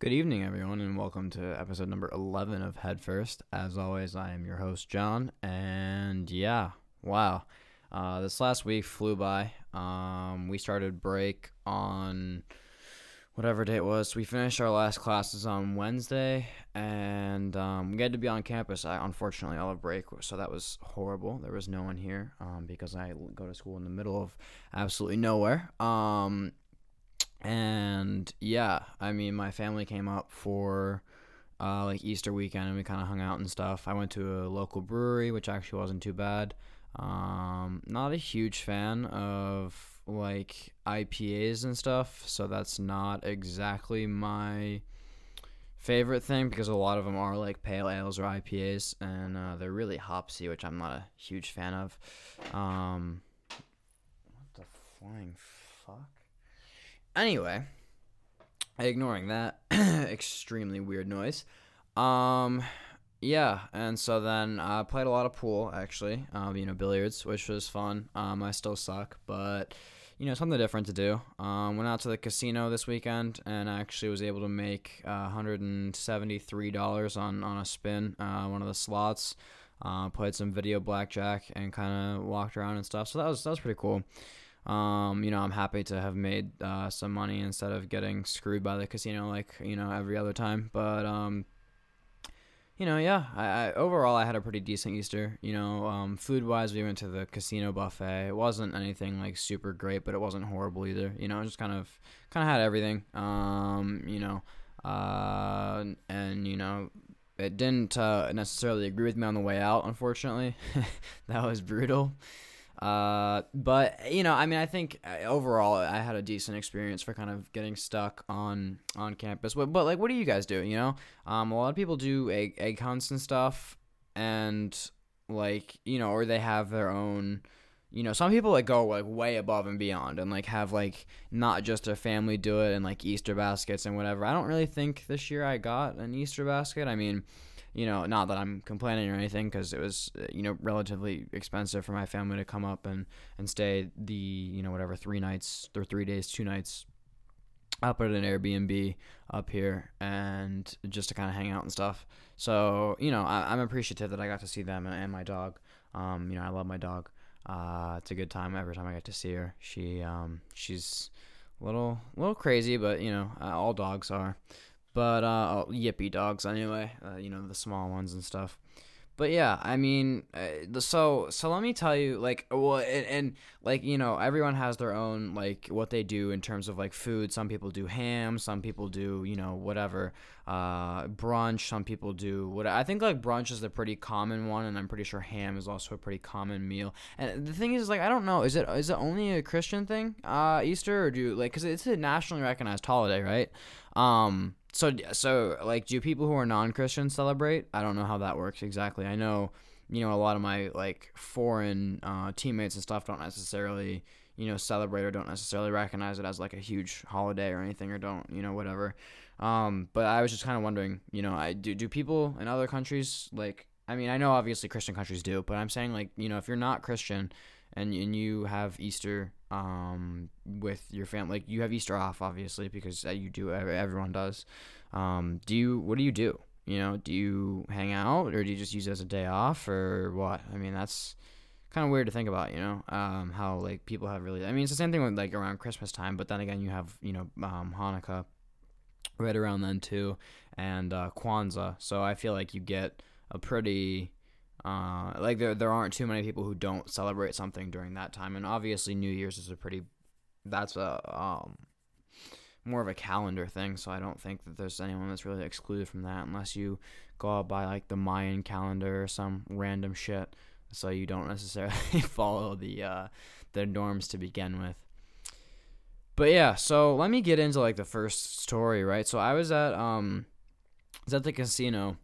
Good evening, everyone, and welcome to episode number 11 of Headfirst. As always, I am your host, John, and yeah, wow. Uh, this last week flew by. Um, we started break on whatever day it was. We finished our last classes on Wednesday, and um, we had to be on campus. I, unfortunately, all of break, so that was horrible. There was no one here um, because I go to school in the middle of absolutely nowhere. Um, and yeah, I mean, my family came up for uh, like Easter weekend, and we kind of hung out and stuff. I went to a local brewery, which actually wasn't too bad. Um, not a huge fan of like IPAs and stuff, so that's not exactly my favorite thing because a lot of them are like pale ales or IPAs, and uh, they're really hopsy, which I'm not a huge fan of. Um, what the flying fuck? Anyway, ignoring that extremely weird noise. Um, yeah, and so then I played a lot of pool actually. Um, you know, billiards, which was fun. Um, I still suck, but you know, something different to do. Um, went out to the casino this weekend and actually was able to make uh, $173 on on a spin, uh, one of the slots. Uh, played some video blackjack and kind of walked around and stuff. So that was that was pretty cool. Um, you know, I'm happy to have made uh, some money instead of getting screwed by the casino like you know every other time. But um, you know, yeah, I, I, overall I had a pretty decent Easter. You know, um, food wise, we went to the casino buffet. It wasn't anything like super great, but it wasn't horrible either. You know, just kind of kind of had everything. Um, you know, uh, and you know, it didn't uh, necessarily agree with me on the way out. Unfortunately, that was brutal. Uh, but you know, I mean, I think uh, overall I had a decent experience for kind of getting stuck on on campus. But, but like, what do you guys do? You know, um, a lot of people do egg egg hunts and stuff, and like you know, or they have their own. You know, some people like go like way above and beyond and like have like not just their family do it and like Easter baskets and whatever. I don't really think this year I got an Easter basket. I mean, you know, not that I'm complaining or anything because it was, uh, you know, relatively expensive for my family to come up and, and stay the, you know, whatever, three nights or three days, two nights up at an Airbnb up here and just to kind of hang out and stuff. So, you know, I, am appreciative that I got to see them and, and my dog. Um, you know, I love my dog. Uh, it's a good time every time I get to see her. She, um, she's a little, little crazy, but you know, uh, all dogs are. But uh, oh, yippy dogs anyway, uh, you know the small ones and stuff. But yeah, I mean, uh, so so let me tell you, like, well, and, and, like you know, everyone has their own like what they do in terms of like food. Some people do ham, some people do you know whatever, uh, brunch. Some people do what I think like brunch is a pretty common one, and I'm pretty sure ham is also a pretty common meal. And the thing is, like, I don't know, is it is it only a Christian thing, uh, Easter, or do like because it's a nationally recognized holiday, right? Um, so so like do people who are non-christians celebrate? I don't know how that works exactly. I know you know a lot of my like foreign uh, teammates and stuff don't necessarily you know celebrate or don't necessarily recognize it as like a huge holiday or anything or don't you know whatever. Um, but i was just kind of wondering you know i do do people in other countries like i mean i know obviously christian countries do but i'm saying like you know if you're not christian and and you have easter um, with your family. Like you have Easter off, obviously, because you do. Everyone does. Um, do you? What do you do? You know, do you hang out or do you just use it as a day off or what? I mean, that's kind of weird to think about. You know, um, how like people have really. I mean, it's the same thing with like around Christmas time, but then again, you have you know um, Hanukkah right around then too, and uh, Kwanzaa. So I feel like you get a pretty uh, like there there aren't too many people who don't celebrate something during that time, and obviously New Year's is a pretty that's a um more of a calendar thing. So I don't think that there's anyone that's really excluded from that unless you go out by like the Mayan calendar or some random shit. So you don't necessarily follow the uh, the norms to begin with. But yeah, so let me get into like the first story, right? So I was at um was at the casino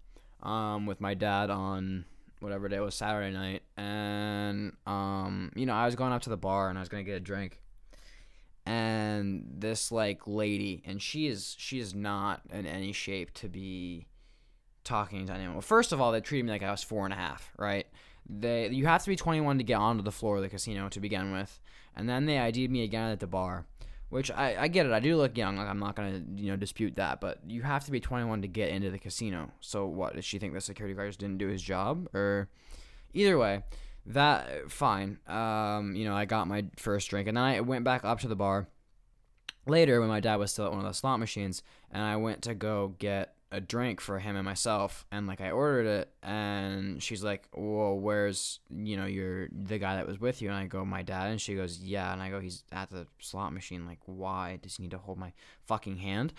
um with my dad on whatever day it was Saturday night, and um, you know, I was going up to the bar and I was gonna get a drink, and this like lady, and she is she is not in any shape to be talking to anyone. Well, first of all, they treated me like I was four and a half, right? They you have to be 21 to get onto the floor of the casino to begin with, and then they ID'd me again at the bar. Which I, I get it. I do look young. Like I'm not gonna you know dispute that, but you have to be 21 to get into the casino. So what? Did she think the security guard just didn't do his job, or either way? That fine. Um, you know, I got my first drink, and then I went back up to the bar later when my dad was still at one of the slot machines, and I went to go get a drink for him and myself and like I ordered it and she's like, "Well, where's, you know, your the guy that was with you?" And I go, "My dad." And she goes, "Yeah." And I go, "He's at the slot machine. Like, why does he need to hold my fucking hand?"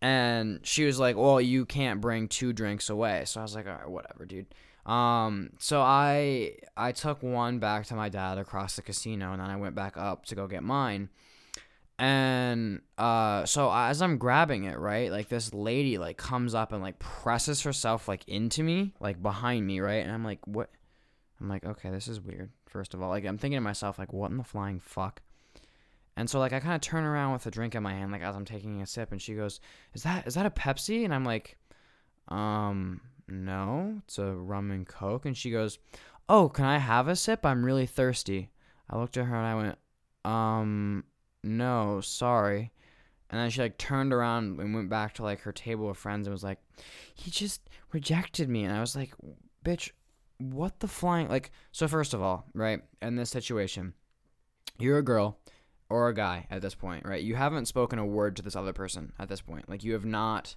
And she was like, "Well, you can't bring two drinks away." So I was like, "All right, whatever, dude." Um, so I I took one back to my dad across the casino and then I went back up to go get mine and uh so as i'm grabbing it right like this lady like comes up and like presses herself like into me like behind me right and i'm like what? I'm like okay this is weird first of all. Like i'm thinking to myself like what in the flying fuck? And so like i kind of turn around with a drink in my hand like as i'm taking a sip and she goes is that is that a pepsi? And i'm like um no it's a rum and coke. And she goes oh can i have a sip? I'm really thirsty. I looked at her and i went um no, sorry. And then she like turned around and went back to like her table of friends and was like, he just rejected me. And I was like, bitch, what the flying like so first of all, right, in this situation, you're a girl or a guy at this point, right? You haven't spoken a word to this other person at this point. Like you have not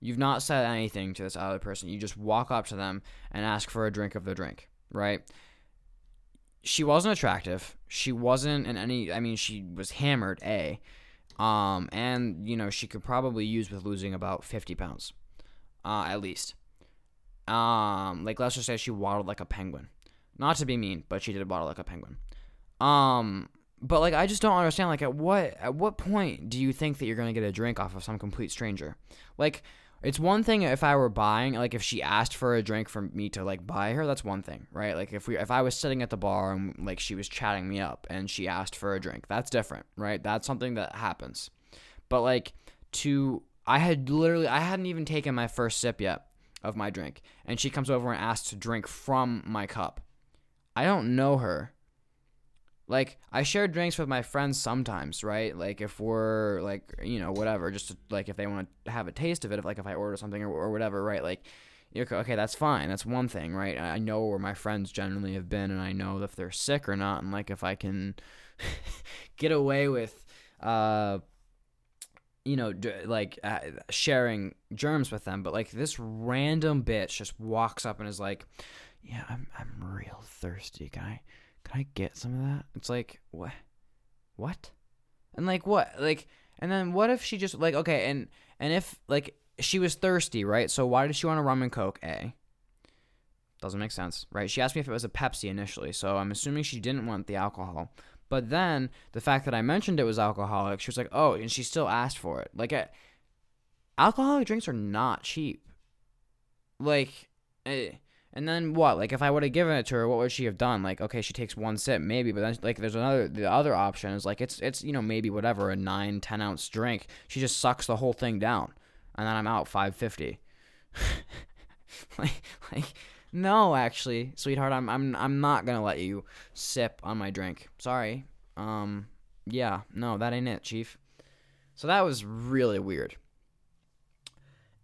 you've not said anything to this other person. You just walk up to them and ask for a drink of their drink, right? She wasn't attractive. She wasn't in any. I mean, she was hammered. A, um, and you know she could probably use with losing about fifty pounds, uh, at least. Um, like let's just say she waddled like a penguin. Not to be mean, but she did waddle like a penguin. Um, but like I just don't understand. Like at what at what point do you think that you're gonna get a drink off of some complete stranger? Like it's one thing if I were buying, like if she asked for a drink for me to like buy her, that's one thing, right? Like if we if I was sitting at the bar and like she was chatting me up and she asked for a drink, that's different, right? That's something that happens. But like to I had literally I hadn't even taken my first sip yet of my drink and she comes over and asks to drink from my cup. I don't know her like I share drinks with my friends sometimes, right? Like if we're like you know whatever, just to, like if they want to have a taste of it, if like if I order something or, or whatever, right? Like okay, that's fine, that's one thing, right? I know where my friends generally have been, and I know if they're sick or not, and like if I can get away with, uh, you know, like uh, sharing germs with them, but like this random bitch just walks up and is like, "Yeah, I'm I'm real thirsty, guy." Can I get some of that? It's like, what? What? And like what? Like and then what if she just like okay, and and if like she was thirsty, right? So why did she want a rum and coke? A. Doesn't make sense, right? She asked me if it was a Pepsi initially, so I'm assuming she didn't want the alcohol. But then the fact that I mentioned it was alcoholic, she was like, "Oh," and she still asked for it. Like, alcoholic drinks are not cheap. Like, eh, and then what? Like if I would have given it to her, what would she have done? Like okay, she takes one sip, maybe, but then like there's another. The other option is like it's it's you know maybe whatever a nine ten ounce drink. She just sucks the whole thing down, and then I'm out five fifty. like like no, actually, sweetheart, I'm I'm I'm not gonna let you sip on my drink. Sorry. Um, yeah, no, that ain't it, chief. So that was really weird.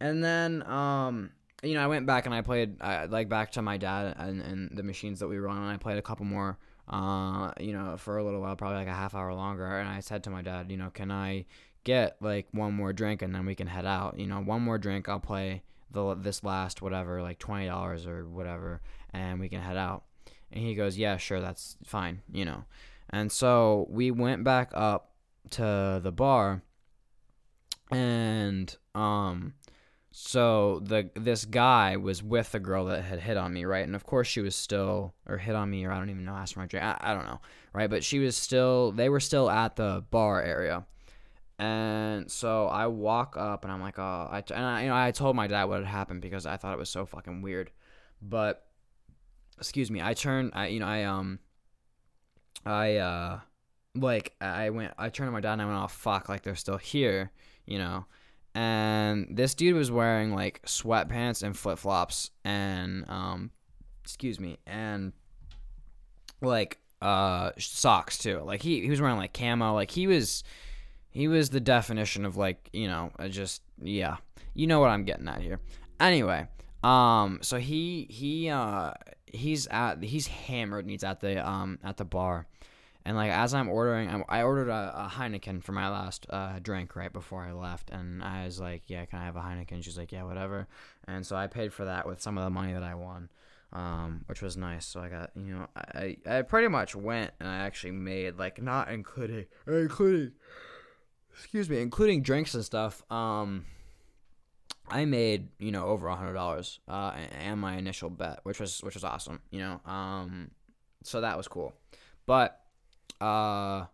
And then um you know, I went back and I played I, like back to my dad and, and the machines that we run, and I played a couple more. Uh, you know, for a little while, probably like a half hour longer. And I said to my dad, you know, can I get like one more drink and then we can head out? You know, one more drink, I'll play the this last whatever, like twenty dollars or whatever, and we can head out. And he goes, yeah, sure, that's fine. You know, and so we went back up to the bar, and um so the this guy was with the girl that had hit on me, right? And of course she was still or hit on me or I don't even know asked for my drink. I, I don't know, right? But she was still they were still at the bar area. And so I walk up and I'm like, oh, I, and I, you know, I told my dad what had happened because I thought it was so fucking weird. But, excuse me, I turned, I, you know, I, um, I, uh, like, I went, I turned to my dad and I went, oh, fuck, like, they're still here, you know? And this dude was wearing like sweatpants and flip flops and um, excuse me, and like uh socks too. Like he he was wearing like camo. Like he was he was the definition of like you know just yeah you know what i'm getting at here anyway um so he he uh he's at he's hammered and he's at the um at the bar and like as i'm ordering I'm, i ordered a, a heineken for my last uh drink right before i left and i was like yeah can i have a heineken she's like yeah whatever and so i paid for that with some of the money that i won um, which was nice. So I got, you know, I, I pretty much went and I actually made like not including, including, excuse me, including drinks and stuff. Um, I made you know over a hundred dollars, uh, and my initial bet, which was which was awesome, you know. Um, so that was cool, but uh,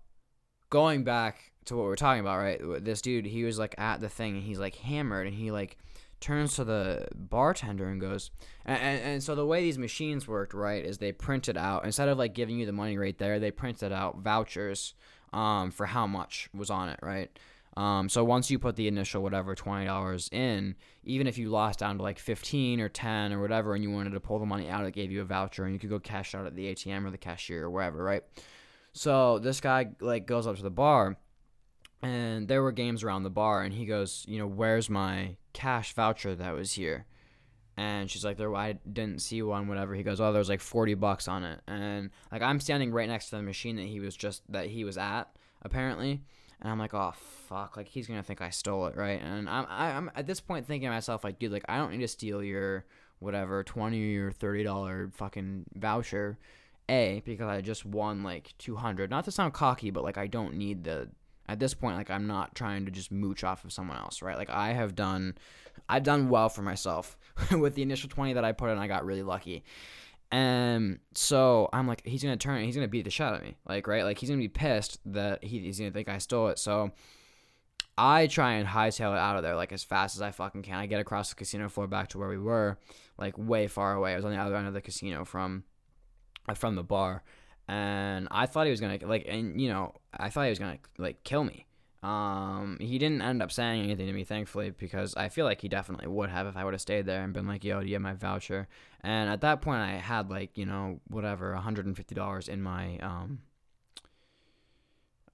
going back to what we are talking about, right? This dude, he was like at the thing, and he's like hammered, and he like turns to the bartender and goes, and, and, and so the way these machines worked, right, is they printed out instead of like giving you the money right there, they printed out vouchers um, for how much was on it, right? Um, so once you put the initial whatever twenty dollars in, even if you lost down to like fifteen or ten or whatever, and you wanted to pull the money out, it gave you a voucher, and you could go cash out at the ATM or the cashier or wherever, right? So this guy like goes up to the bar, and there were games around the bar, and he goes, you know, where's my cash voucher that was here? And she's like, there, I didn't see one, whatever. He goes, oh, there's like forty bucks on it, and like I'm standing right next to the machine that he was just that he was at apparently and I'm like, oh fuck, like he's gonna think I stole it, right? And I'm I'm at this point thinking to myself like, dude, like I don't need to steal your whatever twenty or thirty dollar fucking voucher, a because I just won like two hundred. Not to sound cocky, but like I don't need the. At this point, like I'm not trying to just mooch off of someone else, right? Like I have done, I've done well for myself with the initial twenty that I put in. I got really lucky, and so I'm like, he's gonna turn, he's gonna beat the shit out of me, like right, like he's gonna be pissed that he, he's gonna think I stole it. So I try and hightail it out of there like as fast as I fucking can. I get across the casino floor back to where we were, like way far away. I was on the other end of the casino from, from the bar, and I thought he was gonna like, and you know, I thought he was gonna like kill me. Um, he didn't end up saying anything to me, thankfully, because I feel like he definitely would have if I would have stayed there and been like, "Yo, do you have my voucher?" And at that point, I had like you know whatever, hundred and fifty dollars in my um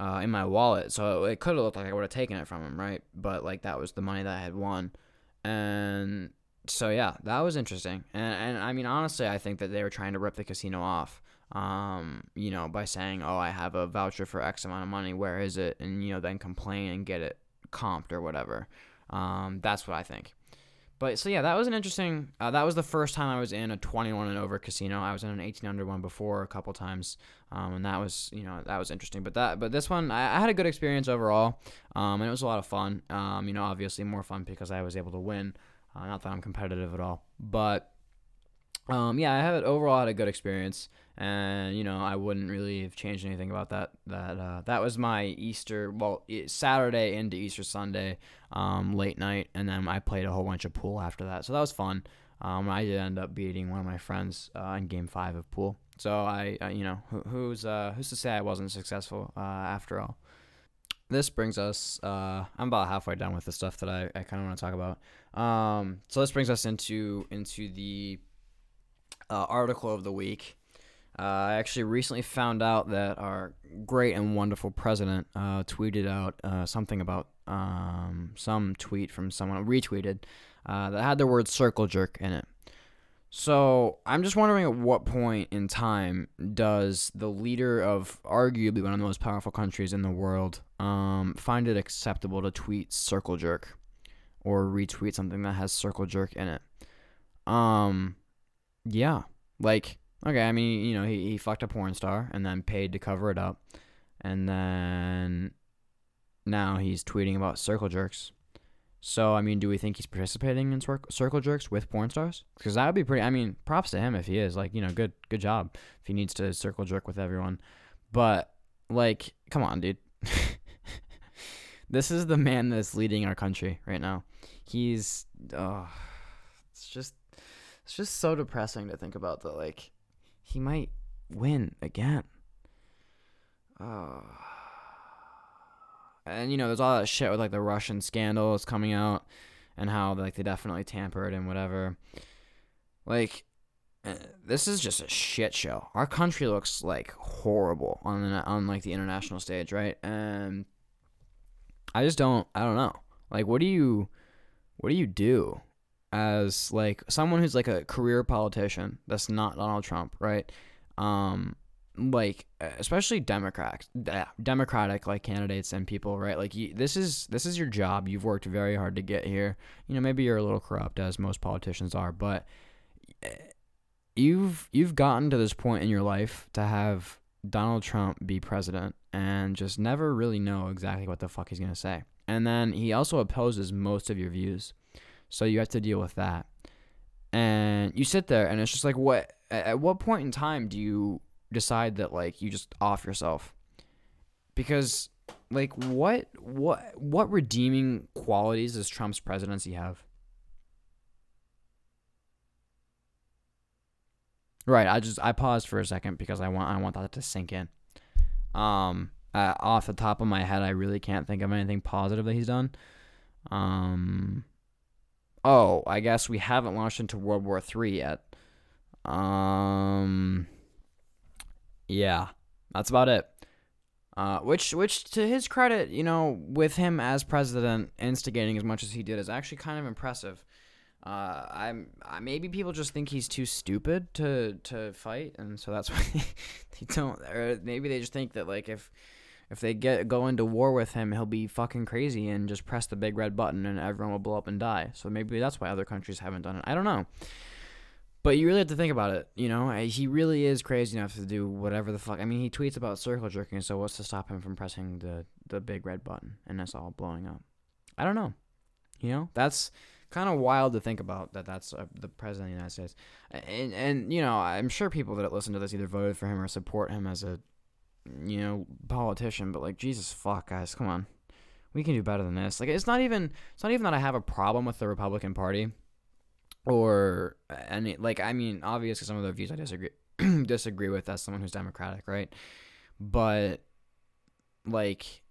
uh, in my wallet, so it could have looked like I would have taken it from him, right? But like that was the money that I had won, and so yeah, that was interesting. And and I mean, honestly, I think that they were trying to rip the casino off um, you know, by saying, "Oh, I have a voucher for X amount of money. Where is it?" and you know, then complain and get it comped or whatever. Um, that's what I think. But so yeah, that was an interesting. Uh, that was the first time I was in a 21 and over casino. I was in an 18 under one before a couple times, um, and that was you know that was interesting. But that but this one I, I had a good experience overall, um, and it was a lot of fun. Um, you know, obviously more fun because I was able to win. Uh, not that I'm competitive at all, but um, yeah, I had overall had a good experience and you know I wouldn't really have changed anything about that. That uh, that was my Easter, well, Saturday into Easter Sunday, um, late night, and then I played a whole bunch of pool after that, so that was fun. Um, I did end up beating one of my friends uh, in Game Five of pool, so I, uh, you know, who, who's uh, who's to say I wasn't successful uh, after all. This brings us. Uh, I'm about halfway done with the stuff that I, I kind of want to talk about. Um, so this brings us into into the article of the week. Uh, I actually recently found out that our great and wonderful president uh, tweeted out uh, something about um, some tweet from someone retweeted uh, that had the word circle jerk in it. So I'm just wondering at what point in time does the leader of arguably one of the most powerful countries in the world um, find it acceptable to tweet circle jerk or retweet something that has circle jerk in it? Um, yeah, like Okay, I mean, you know, he, he fucked a porn star and then paid to cover it up. And then now he's tweeting about circle jerks. So, I mean, do we think he's participating in circle jerks with porn stars? Because that would be pretty. I mean, props to him if he is. Like, you know, good good job if he needs to circle jerk with everyone. But like, come on, dude. This is the man that's leading our country right now. He's, oh, it's just, it's just so depressing to think about. That like, he might win again. Uh, and you know, there's all that shit with like the Russian scandals coming out and how like they definitely tampered and whatever. Like eh, this is just a shit show. Our country looks like horrible on the, on like the international stage, right? And I just don't. I don't know. Like, what do you, what do you do, as like someone who's like a career politician that's not Donald Trump, right? Um, like especially Democrats, Democratic like candidates and people, right? Like you, this is this is your job. You've worked very hard to get here. You know, maybe you're a little corrupt as most politicians are, but eh, you've you've gotten to this point in your life to have Donald Trump be president and just never really know exactly what the fuck he's gonna say. And then he also opposes most of your views, so you have to deal with that. And you sit there, and it's just like, what? At what point in time do you decide that like you just off yourself because like what what what redeeming qualities does Trump's presidency have? Right, I just I paused for a second because I want I want that to sink in. Um, uh, off the top of my head, I really can't think of anything positive that he's done. Um, oh, I guess we haven't launched into World War Three yet. Um, yeah, that's about it. Uh, which, which to his credit, you know, with him as president instigating as much as he did, is actually kind of impressive. Uh, I'm I, maybe people just think he's too stupid to to fight, and so that's why they don't. Or maybe they just think that like if if they get go into war with him, he'll be fucking crazy and just press the big red button and everyone will blow up and die. So maybe that's why other countries haven't done it. I don't know. But you really have to think about it. You know, he really is crazy enough to do whatever the fuck. I mean, he tweets about circle jerking, so what's to stop him from pressing the the big red button and us all blowing up? I don't know. You know, that's kind of wild to think about that. That's uh, the president of the United States, and and you know, I'm sure people that listen to this either voted for him or support him as a you know politician. But like, Jesus fuck, guys, come on, we can do better than this. Like, it's not even it's not even that I have a problem with the Republican Party or any like I mean, obviously some of their views I disagree disagree with as someone who's democratic, right? But like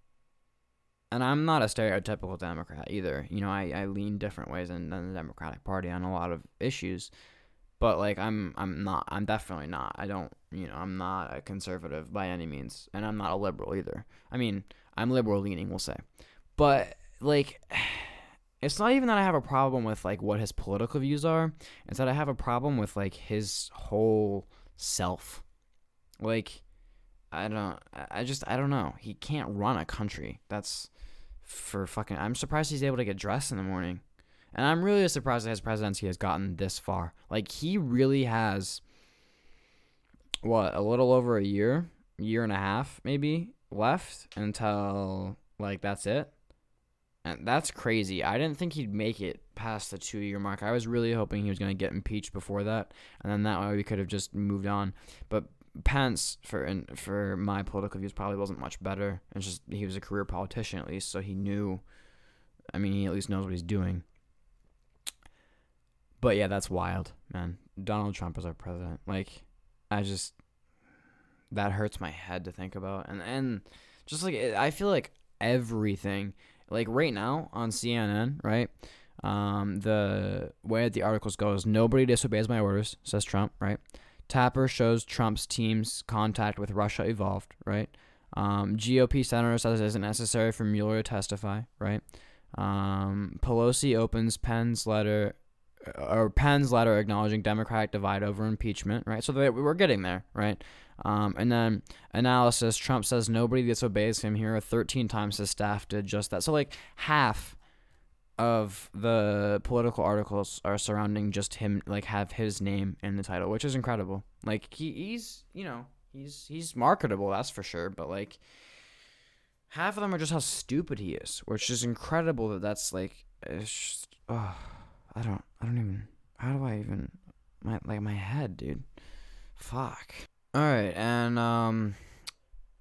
and I'm not a stereotypical Democrat either. You know, I, I lean different ways than, than the Democratic Party on a lot of issues. But like I'm I'm not I'm definitely not. I don't you know, I'm not a conservative by any means. And I'm not a liberal either. I mean, I'm liberal leaning, we'll say. But like it's not even that I have a problem with like what his political views are. It's that I have a problem with like his whole self. Like I don't I just I don't know. He can't run a country. That's for fucking I'm surprised he's able to get dressed in the morning. And I'm really surprised that his presidency has gotten this far. Like he really has what, a little over a year, year and a half maybe left until like that's it. And that's crazy. I didn't think he'd make it past the two year mark. I was really hoping he was going to get impeached before that, and then that way we could have just moved on. But Pence, for for my political views, probably wasn't much better. It's just he was a career politician at least, so he knew. I mean, he at least knows what he's doing. But yeah, that's wild, man. Donald Trump is our president. Like, I just that hurts my head to think about, and and just like I feel like everything like right now on CNN, right? Um, the way the articles go is nobody disobeys my orders, says Trump, right? Tapper shows Trump's team's contact with Russia evolved, right? Um, GOP senator says it isn't necessary for Mueller to testify, right? Um, Pelosi opens Penn's letter, or Penn's letter acknowledging Democratic divide over impeachment, right? So they, we're getting there, right? Um, and then analysis Trump says nobody disobeys him here. 13 times his staff did just that. So, like, half of the political articles are surrounding just him, like, have his name in the title, which is incredible. Like, he, he's, you know, he's he's marketable, that's for sure. But, like, half of them are just how stupid he is, which is incredible that that's, like, it's just, oh, I don't, I don't even, how do I even, my, like, my head, dude. Fuck. All right, and um,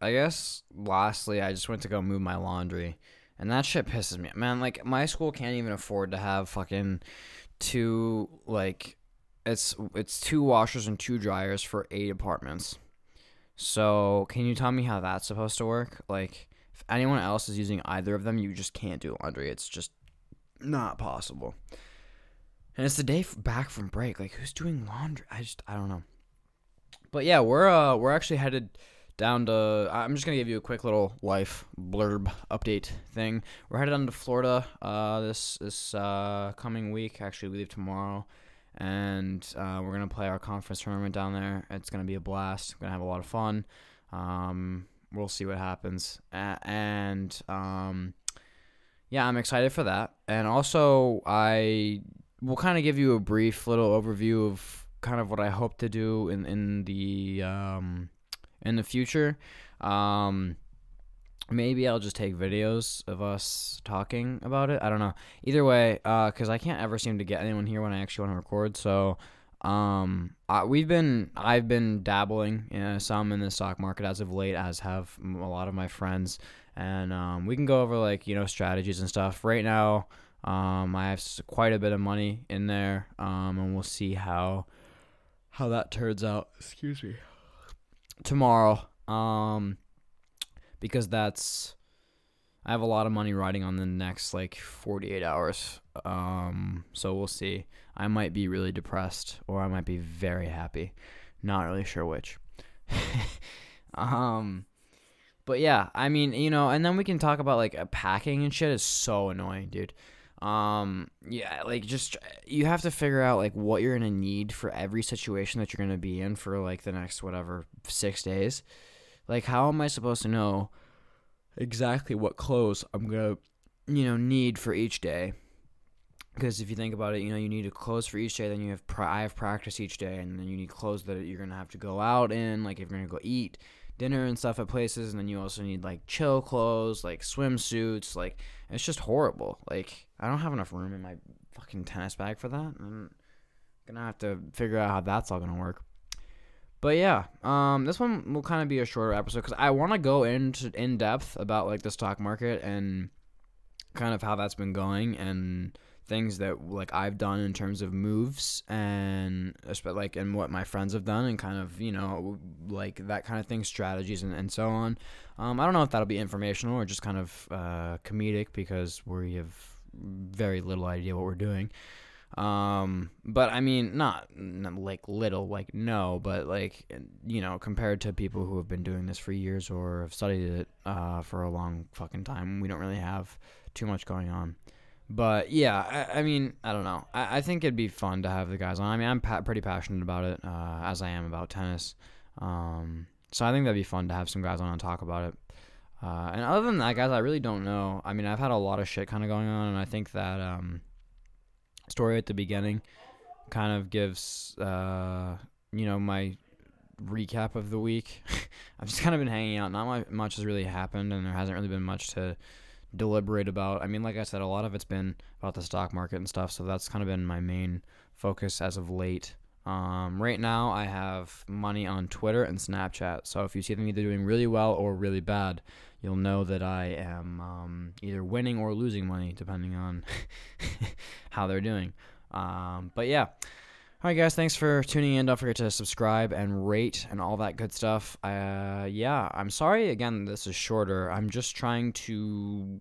I guess lastly, I just went to go move my laundry, and that shit pisses me. Off. Man, like my school can't even afford to have fucking two like it's it's two washers and two dryers for eight apartments. So can you tell me how that's supposed to work? Like, if anyone else is using either of them, you just can't do laundry. It's just not possible. And it's the day back from break. Like, who's doing laundry? I just I don't know. But yeah, we're uh we're actually headed down to. I'm just gonna give you a quick little life blurb update thing. We're headed down to Florida uh, this this uh, coming week. Actually, we leave tomorrow, and uh, we're gonna play our conference tournament down there. It's gonna be a blast. We're gonna have a lot of fun. Um, we'll see what happens, and um, yeah, I'm excited for that. And also, I will kind of give you a brief little overview of kind of what I hope to do in in the um, in the future. Um, maybe I'll just take videos of us talking about it. I don't know. Either way, because I can't ever seem to get anyone here when I actually want to record. So, um, I, we've been I've been dabbling in some in the stock market as of late, as have a lot of my friends, and um, we can go over like you know strategies and stuff. Right now, um, I have quite a bit of money in there, um, and we'll see how how that turns out. Excuse me. Tomorrow, um, because that's I have a lot of money riding on the next like 48 hours. Um, so we'll see. I might be really depressed or I might be very happy. Not really sure which. um, but yeah, I mean, you know, and then we can talk about like packing and shit is so annoying, dude. Um, yeah, like just you have to figure out like what you're gonna need for every situation that you're gonna be in for like the next whatever six days. Like, how am I supposed to know exactly what clothes I'm gonna, you know, need for each day? Because if you think about it, you know, you need clothes for each day. Then you have I have practice each day, and then you need clothes that you're gonna have to go out in, like if you're gonna go eat dinner and stuff at places, and then you also need like chill clothes, like swimsuits. Like it's just horrible. Like I don't have enough room in my fucking tennis bag for that. I'm gonna have to figure out how that's all gonna work. But yeah, um, this one will kind of be a shorter episode because I want to go into in depth about like the stock market and kind of how that's been going and things that like I've done in terms of moves and like and what my friends have done and kind of you know like that kind of thing strategies and, and so on um, I don't know if that'll be informational or just kind of uh, comedic because we have very little idea what we're doing um, but I mean, not, not, like little, like no, but like you know, compared to people who have been doing this for years or have studied it uh, for a long fucking time, we don't really have too much going on. But yeah, I, I mean, I don't know. I, I think it'd be fun to have the guys on. I mean, I'm pa- pretty passionate about it, uh, as I am about tennis. Um, so I think that'd be fun to have some guys on and talk about it. Uh, and other than that, guys, I really don't know. I mean, I've had a lot of shit kind of going on, and I think that um, story at the beginning kind of gives uh, you know my recap of the week. I've just kind of been hanging out. Not much has really happened, and there hasn't really been much to deliberate about. I mean, like I said, a lot of it's been about the stock market and stuff. So that's kind of been my main focus as of late. Um, right now, I have money on Twitter and Snapchat. So if you see them either doing really well or really bad, you'll know that I am um, either winning or losing money, depending on how they're doing. Um, but yeah. All right, guys, thanks for tuning in. Don't forget to subscribe and rate and all that good stuff. Uh, yeah, I'm sorry again, this is shorter. I'm just trying to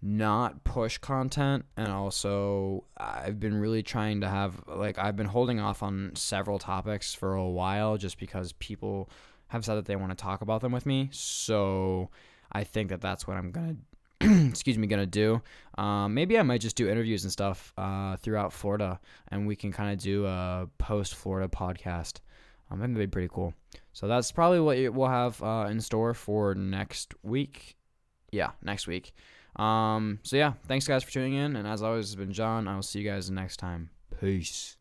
not push content and also I've been really trying to have like I've been holding off on several topics for a while just because people have said that they want to talk about them with me. So I think that that's what I'm going to excuse me, gonna do. Um, maybe I might just do interviews and stuff uh, throughout Florida, and we can kind of do a post Florida podcast. Um, that'd be pretty cool. So that's probably what we'll have uh, in store for next week. Yeah, next week. Um, so yeah, thanks guys for tuning in, and as always, it's been John. I will see you guys next time. Peace.